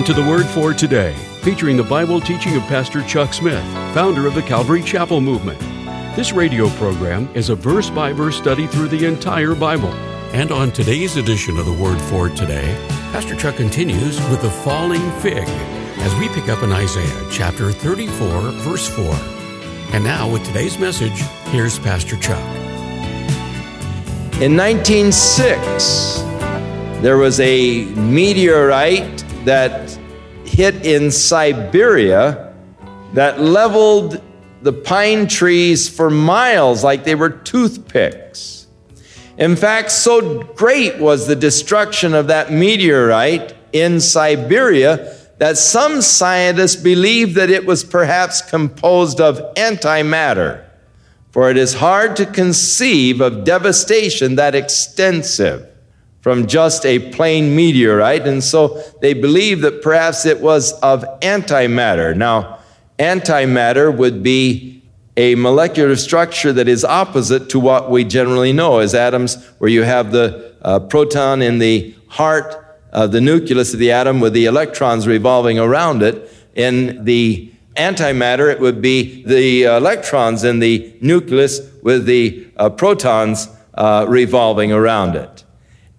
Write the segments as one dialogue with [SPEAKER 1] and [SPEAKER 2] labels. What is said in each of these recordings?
[SPEAKER 1] Welcome to the Word for Today, featuring the Bible teaching of Pastor Chuck Smith, founder of the Calvary Chapel Movement. This radio program is a verse by verse study through the entire Bible. And on today's edition of the Word for Today, Pastor Chuck continues with the falling fig as we pick up in Isaiah chapter 34, verse 4. And now, with today's message, here's Pastor Chuck.
[SPEAKER 2] In 1906, there was a meteorite that hit in Siberia that leveled the pine trees for miles like they were toothpicks. In fact, so great was the destruction of that meteorite in Siberia that some scientists believe that it was perhaps composed of antimatter, for it is hard to conceive of devastation that extensive from just a plain meteorite, and so they believe that perhaps it was of antimatter. Now, antimatter would be a molecular structure that is opposite to what we generally know as atoms, where you have the uh, proton in the heart of the nucleus of the atom with the electrons revolving around it. In the antimatter, it would be the electrons in the nucleus with the uh, protons uh, revolving around it.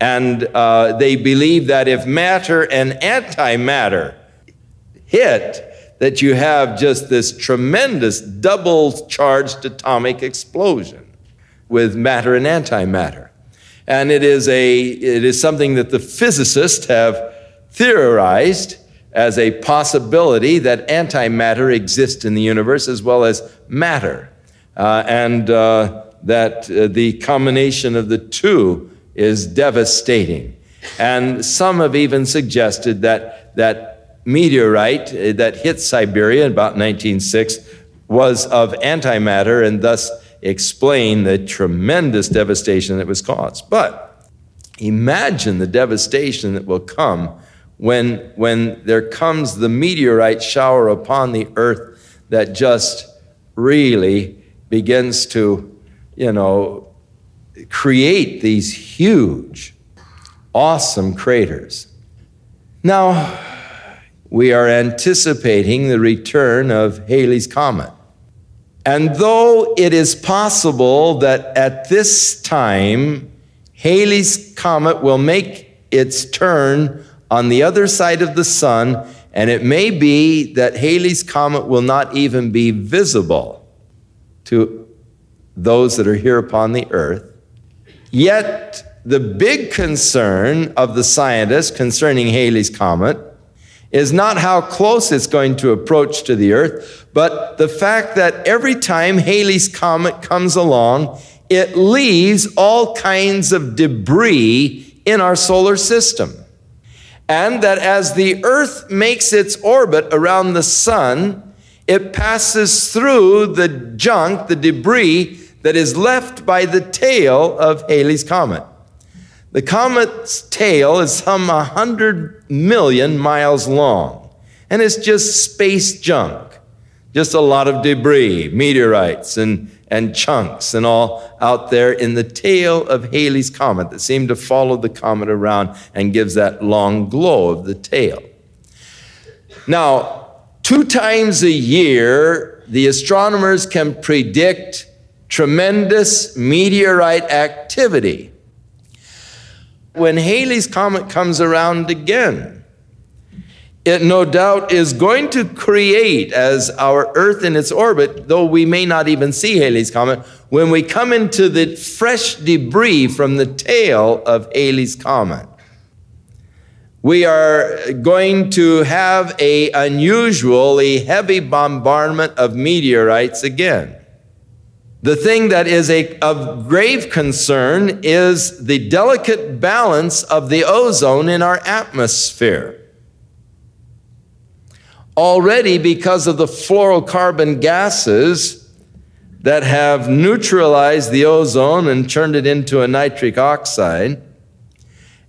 [SPEAKER 2] And uh, they believe that if matter and antimatter hit, that you have just this tremendous double charged atomic explosion with matter and antimatter. And it is, a, it is something that the physicists have theorized as a possibility that antimatter exists in the universe as well as matter. Uh, and uh, that uh, the combination of the two is devastating. And some have even suggested that that meteorite uh, that hit Siberia in about 1906 was of antimatter and thus explain the tremendous devastation that was caused. But imagine the devastation that will come when, when there comes the meteorite shower upon the earth that just really begins to, you know, create these huge, awesome craters. Now, we are anticipating the return of Halley's Comet. And though it is possible that at this time, Halley's Comet will make its turn on the other side of the sun, and it may be that Halley's Comet will not even be visible to those that are here upon the earth. Yet, the big concern of the scientists concerning Halley's Comet is not how close it's going to approach to the Earth, but the fact that every time Halley's Comet comes along, it leaves all kinds of debris in our solar system. And that as the Earth makes its orbit around the Sun, it passes through the junk, the debris that is left by the tail of Halley's Comet. The comet's tail is some 100 million miles long, and it's just space junk, just a lot of debris, meteorites, and, and chunks, and all out there in the tail of Halley's Comet that seem to follow the comet around and gives that long glow of the tail. Now, two times a year, the astronomers can predict tremendous meteorite activity. When Halley's Comet comes around again, it no doubt is going to create, as our Earth in its orbit, though we may not even see Halley's Comet, when we come into the fresh debris from the tail of Halley's Comet, we are going to have a unusually heavy bombardment of meteorites again. The thing that is a, of grave concern is the delicate balance of the ozone in our atmosphere. Already, because of the fluorocarbon gases that have neutralized the ozone and turned it into a nitric oxide,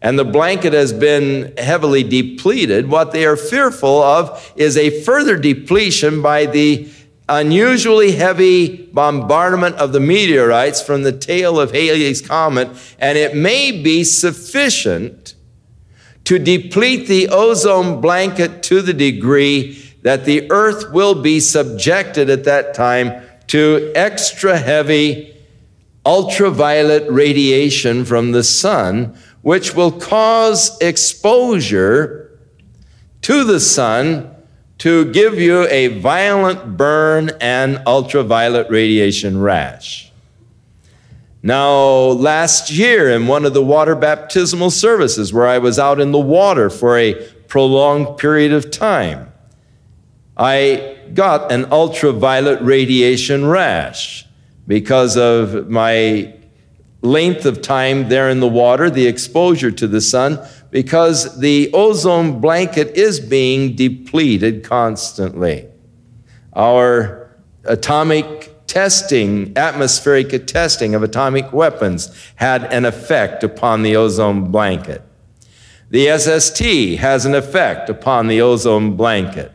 [SPEAKER 2] and the blanket has been heavily depleted, what they are fearful of is a further depletion by the unusually heavy bombardment of the meteorites from the tail of Halley's Comet, and it may be sufficient to deplete the ozone blanket to the degree that the earth will be subjected at that time to extra heavy ultraviolet radiation from the sun, which will cause exposure to the sun to give you a violent burn and ultraviolet radiation rash. Now, last year in one of the water baptismal services where I was out in the water for a prolonged period of time, I got an ultraviolet radiation rash because of my length of time there in the water, the exposure to the sun, because the ozone blanket is being depleted constantly. Our atomic testing, atmospheric testing of atomic weapons had an effect upon the ozone blanket. The SST has an effect upon the ozone blanket,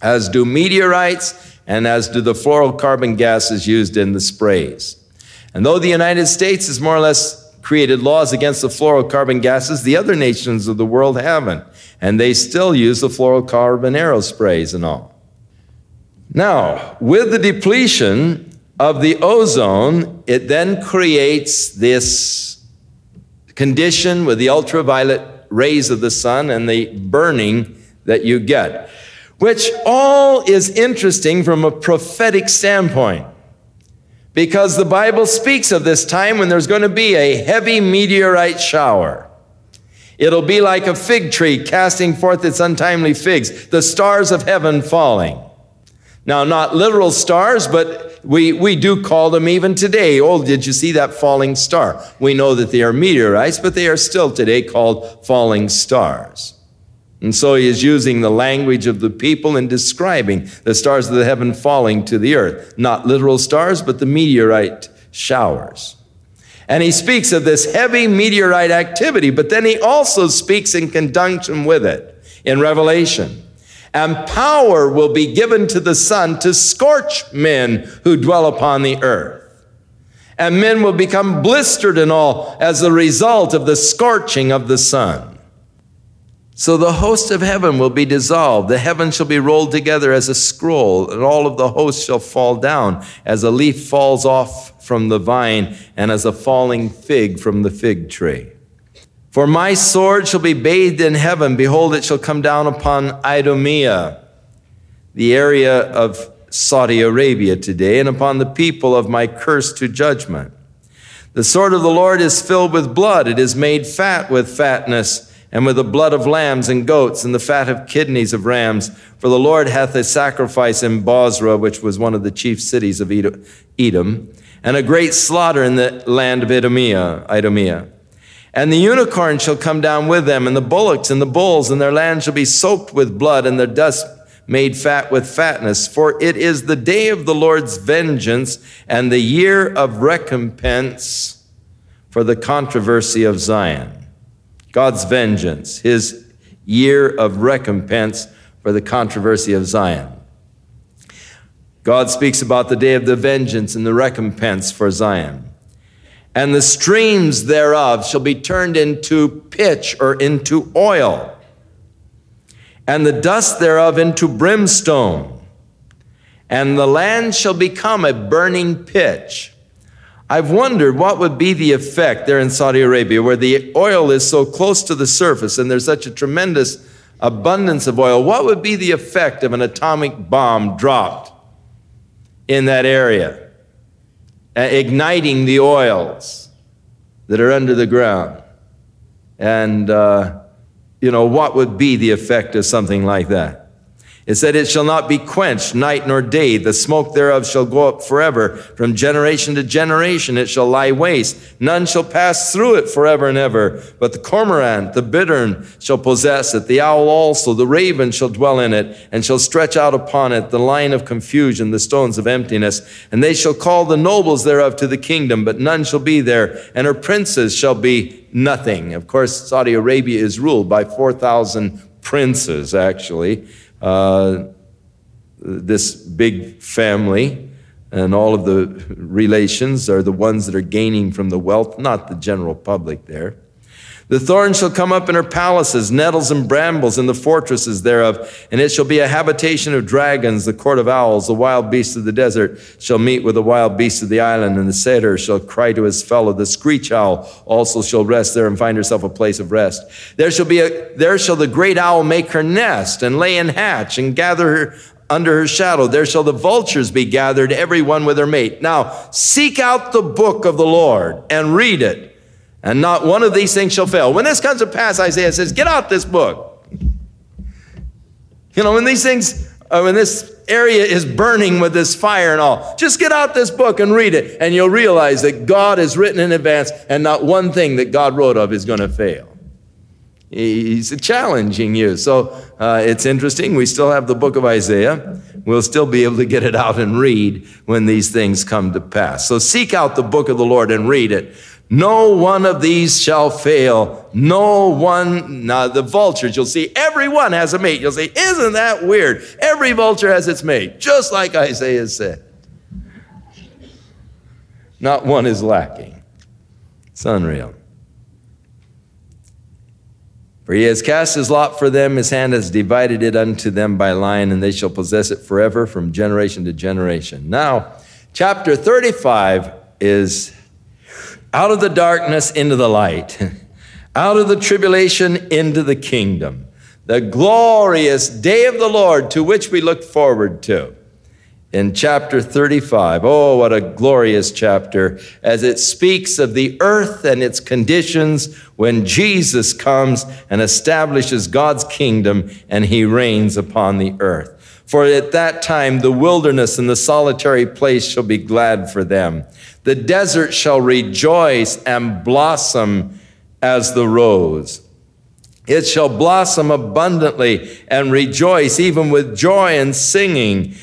[SPEAKER 2] as do meteorites and as do the fluorocarbon gases used in the sprays. And though the United States is more or less created laws against the fluorocarbon gases, the other nations of the world haven't. And they still use the fluorocarbon aerosprays and all. Now, with the depletion of the ozone, it then creates this condition with the ultraviolet rays of the sun and the burning that you get, which all is interesting from a prophetic standpoint. Because the Bible speaks of this time when there's going to be a heavy meteorite shower. It'll be like a fig tree casting forth its untimely figs, the stars of heaven falling. Now, not literal stars, but we, we do call them even today. Oh, did you see that falling star? We know that they are meteorites, but they are still today called falling stars. And so he is using the language of the people in describing the stars of the heaven falling to the earth. Not literal stars, but the meteorite showers. And he speaks of this heavy meteorite activity, but then he also speaks in conjunction with it in Revelation and power will be given to the sun to scorch men who dwell upon the earth. And men will become blistered and all as a result of the scorching of the sun. So the host of heaven will be dissolved. The heaven shall be rolled together as a scroll, and all of the hosts shall fall down as a leaf falls off from the vine and as a falling fig from the fig tree. For my sword shall be bathed in heaven. Behold, it shall come down upon Idumea, the area of Saudi Arabia today, and upon the people of my curse to judgment. The sword of the Lord is filled with blood. It is made fat with fatness, and with the blood of lambs and goats, and the fat of kidneys of rams. For the Lord hath a sacrifice in Bozrah, which was one of the chief cities of Edom, and a great slaughter in the land of Idumea. Idumea. And the unicorn shall come down with them, and the bullocks and the bulls, and their land shall be soaked with blood, and their dust made fat with fatness. For it is the day of the Lord's vengeance, and the year of recompense for the controversy of Zion. God's vengeance, his year of recompense for the controversy of Zion. God speaks about the day of the vengeance and the recompense for Zion and the streams thereof shall be turned into pitch or into oil, and the dust thereof into brimstone, and the land shall become a burning pitch. I've wondered what would be the effect there in Saudi Arabia, where the oil is so close to the surface and there's such a tremendous abundance of oil. What would be the effect of an atomic bomb dropped in that area? uh, igniting the oils that are under the ground. And, uh, you know, what would be the effect of something like that? It said, It shall not be quenched night nor day. The smoke thereof shall go up forever. From generation to generation it shall lie waste. None shall pass through it forever and ever. But the cormorant, the bittern, shall possess it. The owl also, the raven shall dwell in it, and shall stretch out upon it the line of confusion, the stones of emptiness. And they shall call the nobles thereof to the kingdom, but none shall be there. And her princes shall be nothing. Of course, Saudi Arabia is ruled by 4,000 princes, actually uh, this big family and all of the relations are the ones that are gaining from the wealth, not the general public there. The thorn shall come up in her palaces, nettles and brambles in the fortresses thereof, and it shall be a habitation of dragons, the court of owls, the wild beasts of the desert shall meet with the wild beasts of the island, and the satyr shall cry to his fellow. The screech owl also shall rest there and find herself a place of rest. There shall be a, there shall the great owl make her nest, and lay in hatch, and gather her under her shadow. There shall the vultures be gathered, every one with her mate. Now seek out the book of the Lord and read it and not one of these things shall fail. When this comes to pass, Isaiah says, Get out this book. You know, when these things, uh, when this area is burning with this fire and all, just get out this book and read it, and you'll realize that God has written in advance, and not one thing that God wrote of is going to fail. He's challenging you. So uh, it's interesting. We still have the book of Isaiah. We'll still be able to get it out and read when these things come to pass. So seek out the book of the Lord and read it. No one of these shall fail. No one, now the vultures, you'll see every one has a mate. You'll say, Isn't that weird? Every vulture has its mate, just like Isaiah said. Not one is lacking. It's unreal. For he has cast his lot for them, his hand has divided it unto them by line, and they shall possess it forever from generation to generation. Now, chapter 35 is out of the darkness into the light, out of the tribulation into the kingdom, the glorious day of the Lord to which we look forward to. In chapter 35, oh, what a glorious chapter as it speaks of the earth and its conditions when Jesus comes and establishes God's kingdom and he reigns upon the earth. For at that time the wilderness and the solitary place shall be glad for them. The desert shall rejoice and blossom as the rose. It shall blossom abundantly and rejoice, even with joy and singing.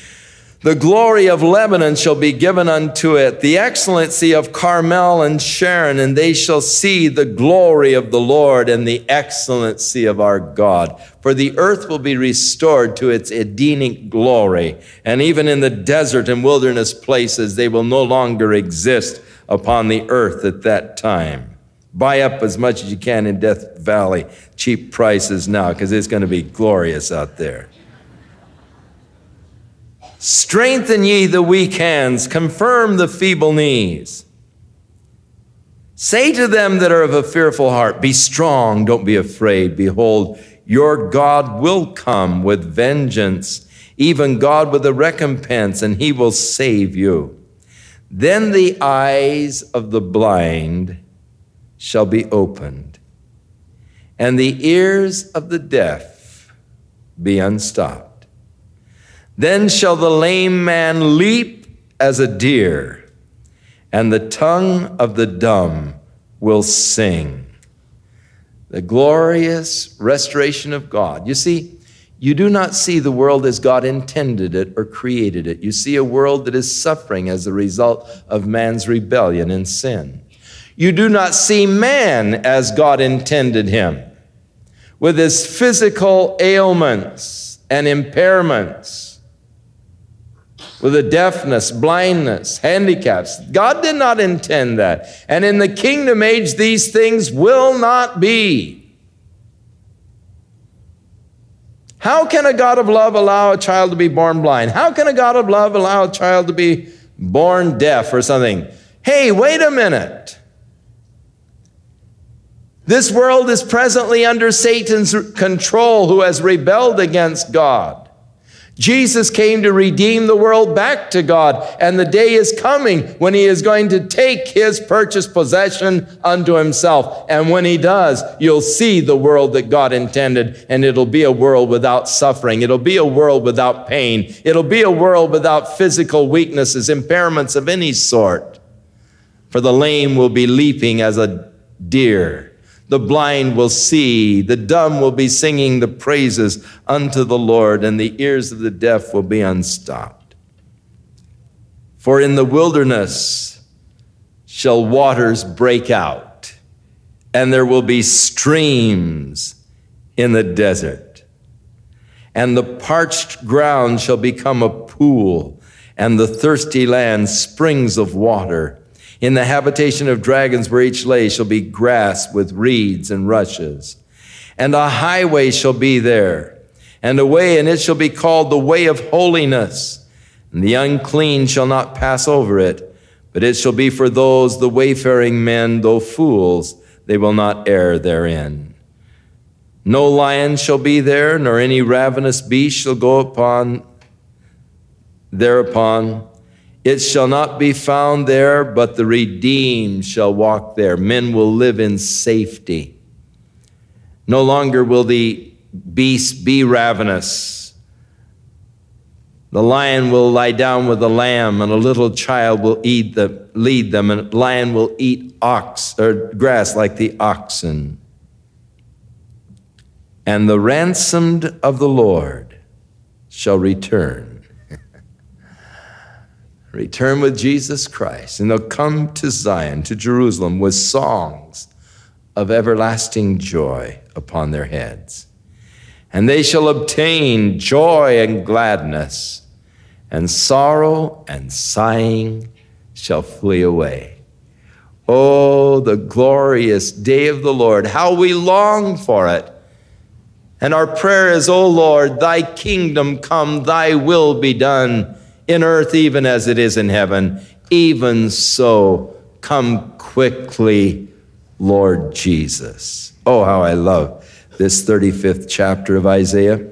[SPEAKER 2] The glory of Lebanon shall be given unto it, the excellency of Carmel and Sharon, and they shall see the glory of the Lord and the excellency of our God. For the earth will be restored to its Edenic glory, and even in the desert and wilderness places, they will no longer exist upon the earth at that time. Buy up as much as you can in Death Valley, cheap prices now, because it's going to be glorious out there. Strengthen ye the weak hands, confirm the feeble knees. Say to them that are of a fearful heart, Be strong, don't be afraid. Behold, your God will come with vengeance, even God with a recompense, and he will save you. Then the eyes of the blind shall be opened, and the ears of the deaf be unstopped. Then shall the lame man leap as a deer, and the tongue of the dumb will sing. The glorious restoration of God. You see, you do not see the world as God intended it or created it. You see a world that is suffering as a result of man's rebellion and sin. You do not see man as God intended him, with his physical ailments and impairments with a deafness, blindness, handicaps. God did not intend that. And in the kingdom age, these things will not be. How can a God of love allow a child to be born blind? How can a God of love allow a child to be born deaf or something? Hey, wait a minute. This world is presently under Satan's control who has rebelled against God. Jesus came to redeem the world back to God, and the day is coming when he is going to take his purchased possession unto himself. And when he does, you'll see the world that God intended, and it'll be a world without suffering. It'll be a world without pain. It'll be a world without physical weaknesses, impairments of any sort. For the lame will be leaping as a deer the blind will see, the dumb will be singing the praises unto the Lord, and the ears of the deaf will be unstopped. For in the wilderness shall waters break out, and there will be streams in the desert. And the parched ground shall become a pool, and the thirsty land springs of water. In the habitation of dragons where each lay shall be grass with reeds and rushes. And a highway shall be there, and a way, and it shall be called the way of holiness. And the unclean shall not pass over it, but it shall be for those, the wayfaring men, though fools, they will not err therein. No lion shall be there, nor any ravenous beast shall go upon thereupon. It shall not be found there, but the redeemed shall walk there. Men will live in safety. No longer will the beast be ravenous. The lion will lie down with the lamb, and a little child will eat the, lead them, and a lion will eat ox or grass like the oxen and the ransomed of the Lord shall return. Return with Jesus Christ, and they'll come to Zion, to Jerusalem, with songs of everlasting joy upon their heads. And they shall obtain joy and gladness, and sorrow and sighing shall flee away. Oh, the glorious day of the Lord, how we long for it and our prayer is, O Lord, thy kingdom come, thy will be done in earth even as it is in heaven. Even so, come quickly, Lord Jesus. Oh, how I love this 35th chapter of Isaiah.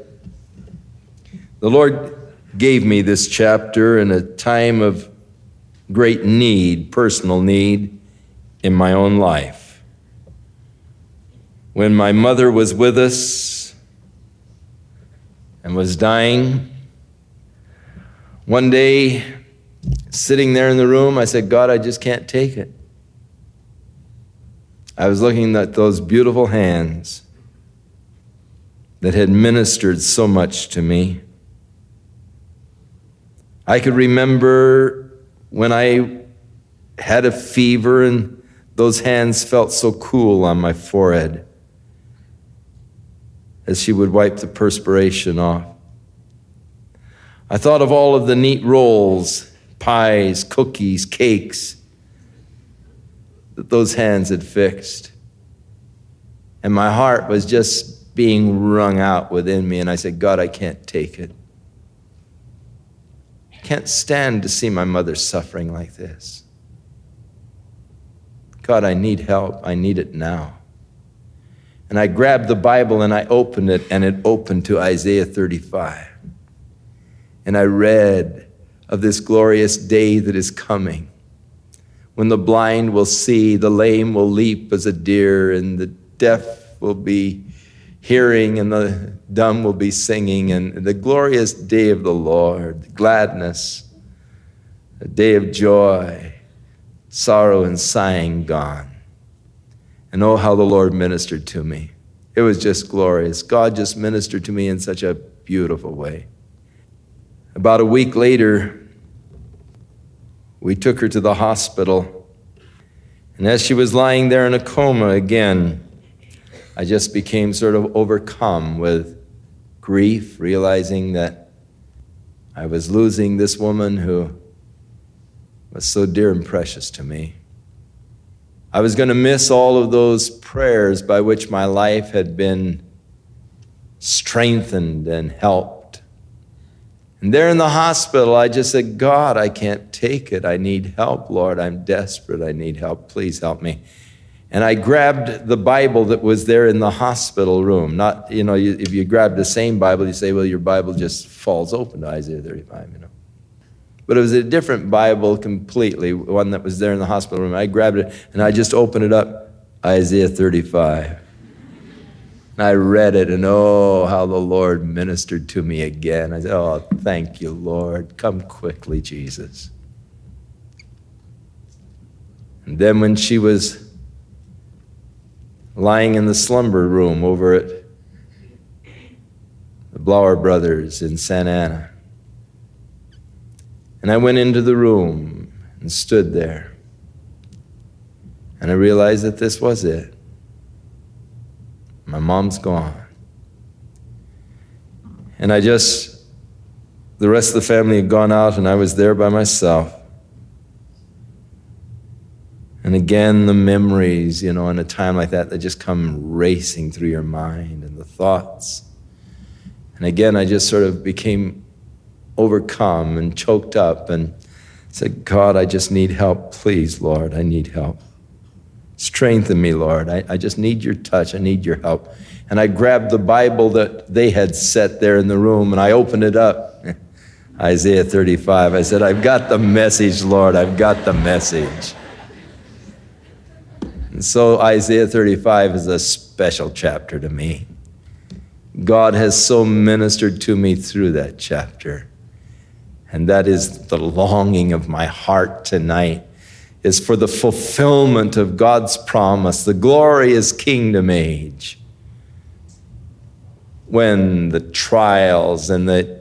[SPEAKER 2] The Lord gave me this chapter in a time of great need, personal need, in my own life. When my mother was with us, and was dying. One day, sitting there in the room, I said, God, I just can't take it. I was looking at those beautiful hands that had ministered so much to me. I could remember when I had a fever and those hands felt so cool on my forehead as she would wipe the perspiration off. I thought of all of the neat rolls, pies, cookies, cakes that those hands had fixed. And my heart was just being wrung out within me. And I said, God, I can't take it. I can't stand to see my mother suffering like this. God, I need help. I need it now. And I grabbed the Bible and I opened it, and it opened to Isaiah 35. And I read of this glorious day that is coming when the blind will see, the lame will leap as a deer, and the deaf will be hearing, and the dumb will be singing, and the glorious day of the Lord, gladness, a day of joy, sorrow and sighing gone. And oh, how the Lord ministered to me. It was just glorious. God just ministered to me in such a beautiful way. About a week later, we took her to the hospital. And as she was lying there in a coma again, I just became sort of overcome with grief, realizing that I was losing this woman who was so dear and precious to me. I was going to miss all of those prayers by which my life had been strengthened and helped. And there in the hospital, I just said, God, I can't take it. I need help, Lord. I'm desperate. I need help. Please help me. And I grabbed the Bible that was there in the hospital room. Not, you know, if you grab the same Bible, you say, well, your Bible just falls open to Isaiah 35, you know. But it was a different Bible completely, one that was there in the hospital room. I grabbed it and I just opened it up, Isaiah 35. And I read it, and oh, how the Lord ministered to me again. I said, Oh, thank you, Lord. Come quickly, Jesus. And then when she was lying in the slumber room over at the Blower Brothers in Santa Ana, and I went into the room and stood there. And I realized that this was it. My mom's gone. And I just, the rest of the family had gone out, and I was there by myself. And again, the memories, you know, in a time like that, they just come racing through your mind and the thoughts. And again, I just sort of became overcome and choked up and said, God, I just need help. Please, Lord, I need help. Strengthen me, Lord. I, I just need your touch. I need your help. And I grabbed the Bible that they had set there in the room and I opened it up. Isaiah 35. I said, I've got the message, Lord. I've got the message. And so Isaiah 35 is a special chapter to me. God has so ministered to me through that chapter. And that is the longing of my heart tonight is for the fulfillment of God's promise, the glorious kingdom age. When the trials and the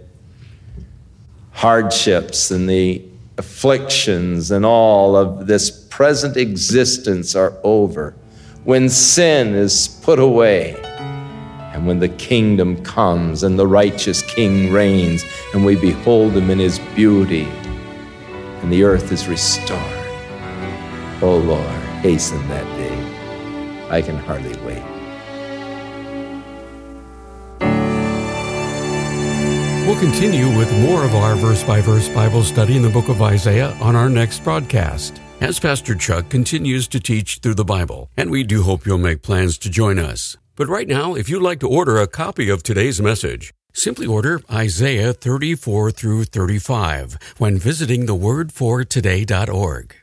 [SPEAKER 2] hardships and the afflictions and all of this present existence are over, when sin is put away, and when the kingdom comes and the righteous king reigns, and we behold him in his beauty, and the earth is restored. Oh Lord, hasten that day. I can hardly wait.
[SPEAKER 1] We'll continue with more of our verse by verse Bible study in the book of Isaiah on our next broadcast as Pastor Chuck continues to teach through the Bible, and we do hope you'll make plans to join us. But right now, if you'd like to order a copy of today's message, simply order Isaiah 34 through 35 when visiting thewordfortoday.org.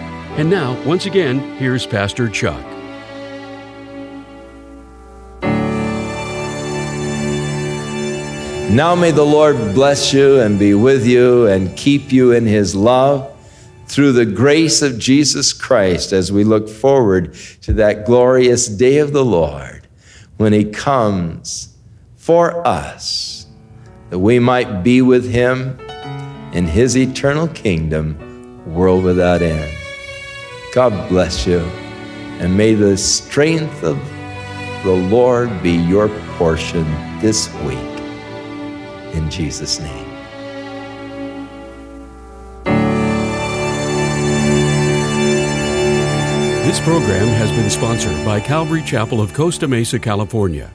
[SPEAKER 1] And now, once again, here's Pastor Chuck.
[SPEAKER 2] Now may the Lord bless you and be with you and keep you in his love through the grace of Jesus Christ as we look forward to that glorious day of the Lord when he comes for us that we might be with him in his eternal kingdom, world without end. God bless you, and may the strength of the Lord be your portion this week in Jesus' name.
[SPEAKER 1] This program has been sponsored by Calvary Chapel of Costa Mesa, California.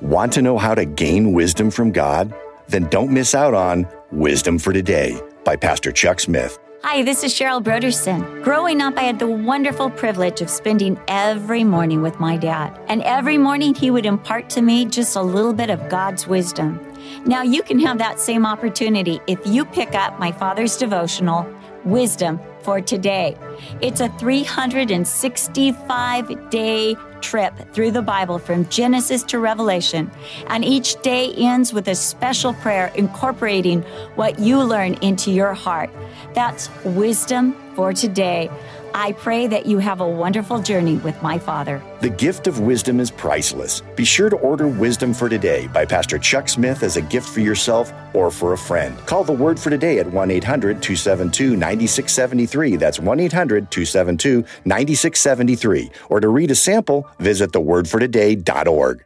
[SPEAKER 3] Want to know how to gain wisdom from God? Then don't miss out on Wisdom for Today by Pastor Chuck Smith.
[SPEAKER 4] Hi, this is Cheryl Brodersen. Growing up, I had the wonderful privilege of spending every morning with my dad. And every morning, he would impart to me just a little bit of God's wisdom. Now, you can have that same opportunity if you pick up my father's devotional, Wisdom for Today. It's a 365 day trip through the Bible from Genesis to Revelation, and each day ends with a special prayer incorporating what you learn into your heart. That's wisdom for today. I pray that you have a wonderful journey with my Father.
[SPEAKER 3] The gift of wisdom is priceless. Be sure to order Wisdom for Today by Pastor Chuck Smith as a gift for yourself or for a friend. Call the Word for Today at 1 800 272 9673. That's 1 800 272 9673. Or to read a sample, visit thewordfortoday.org.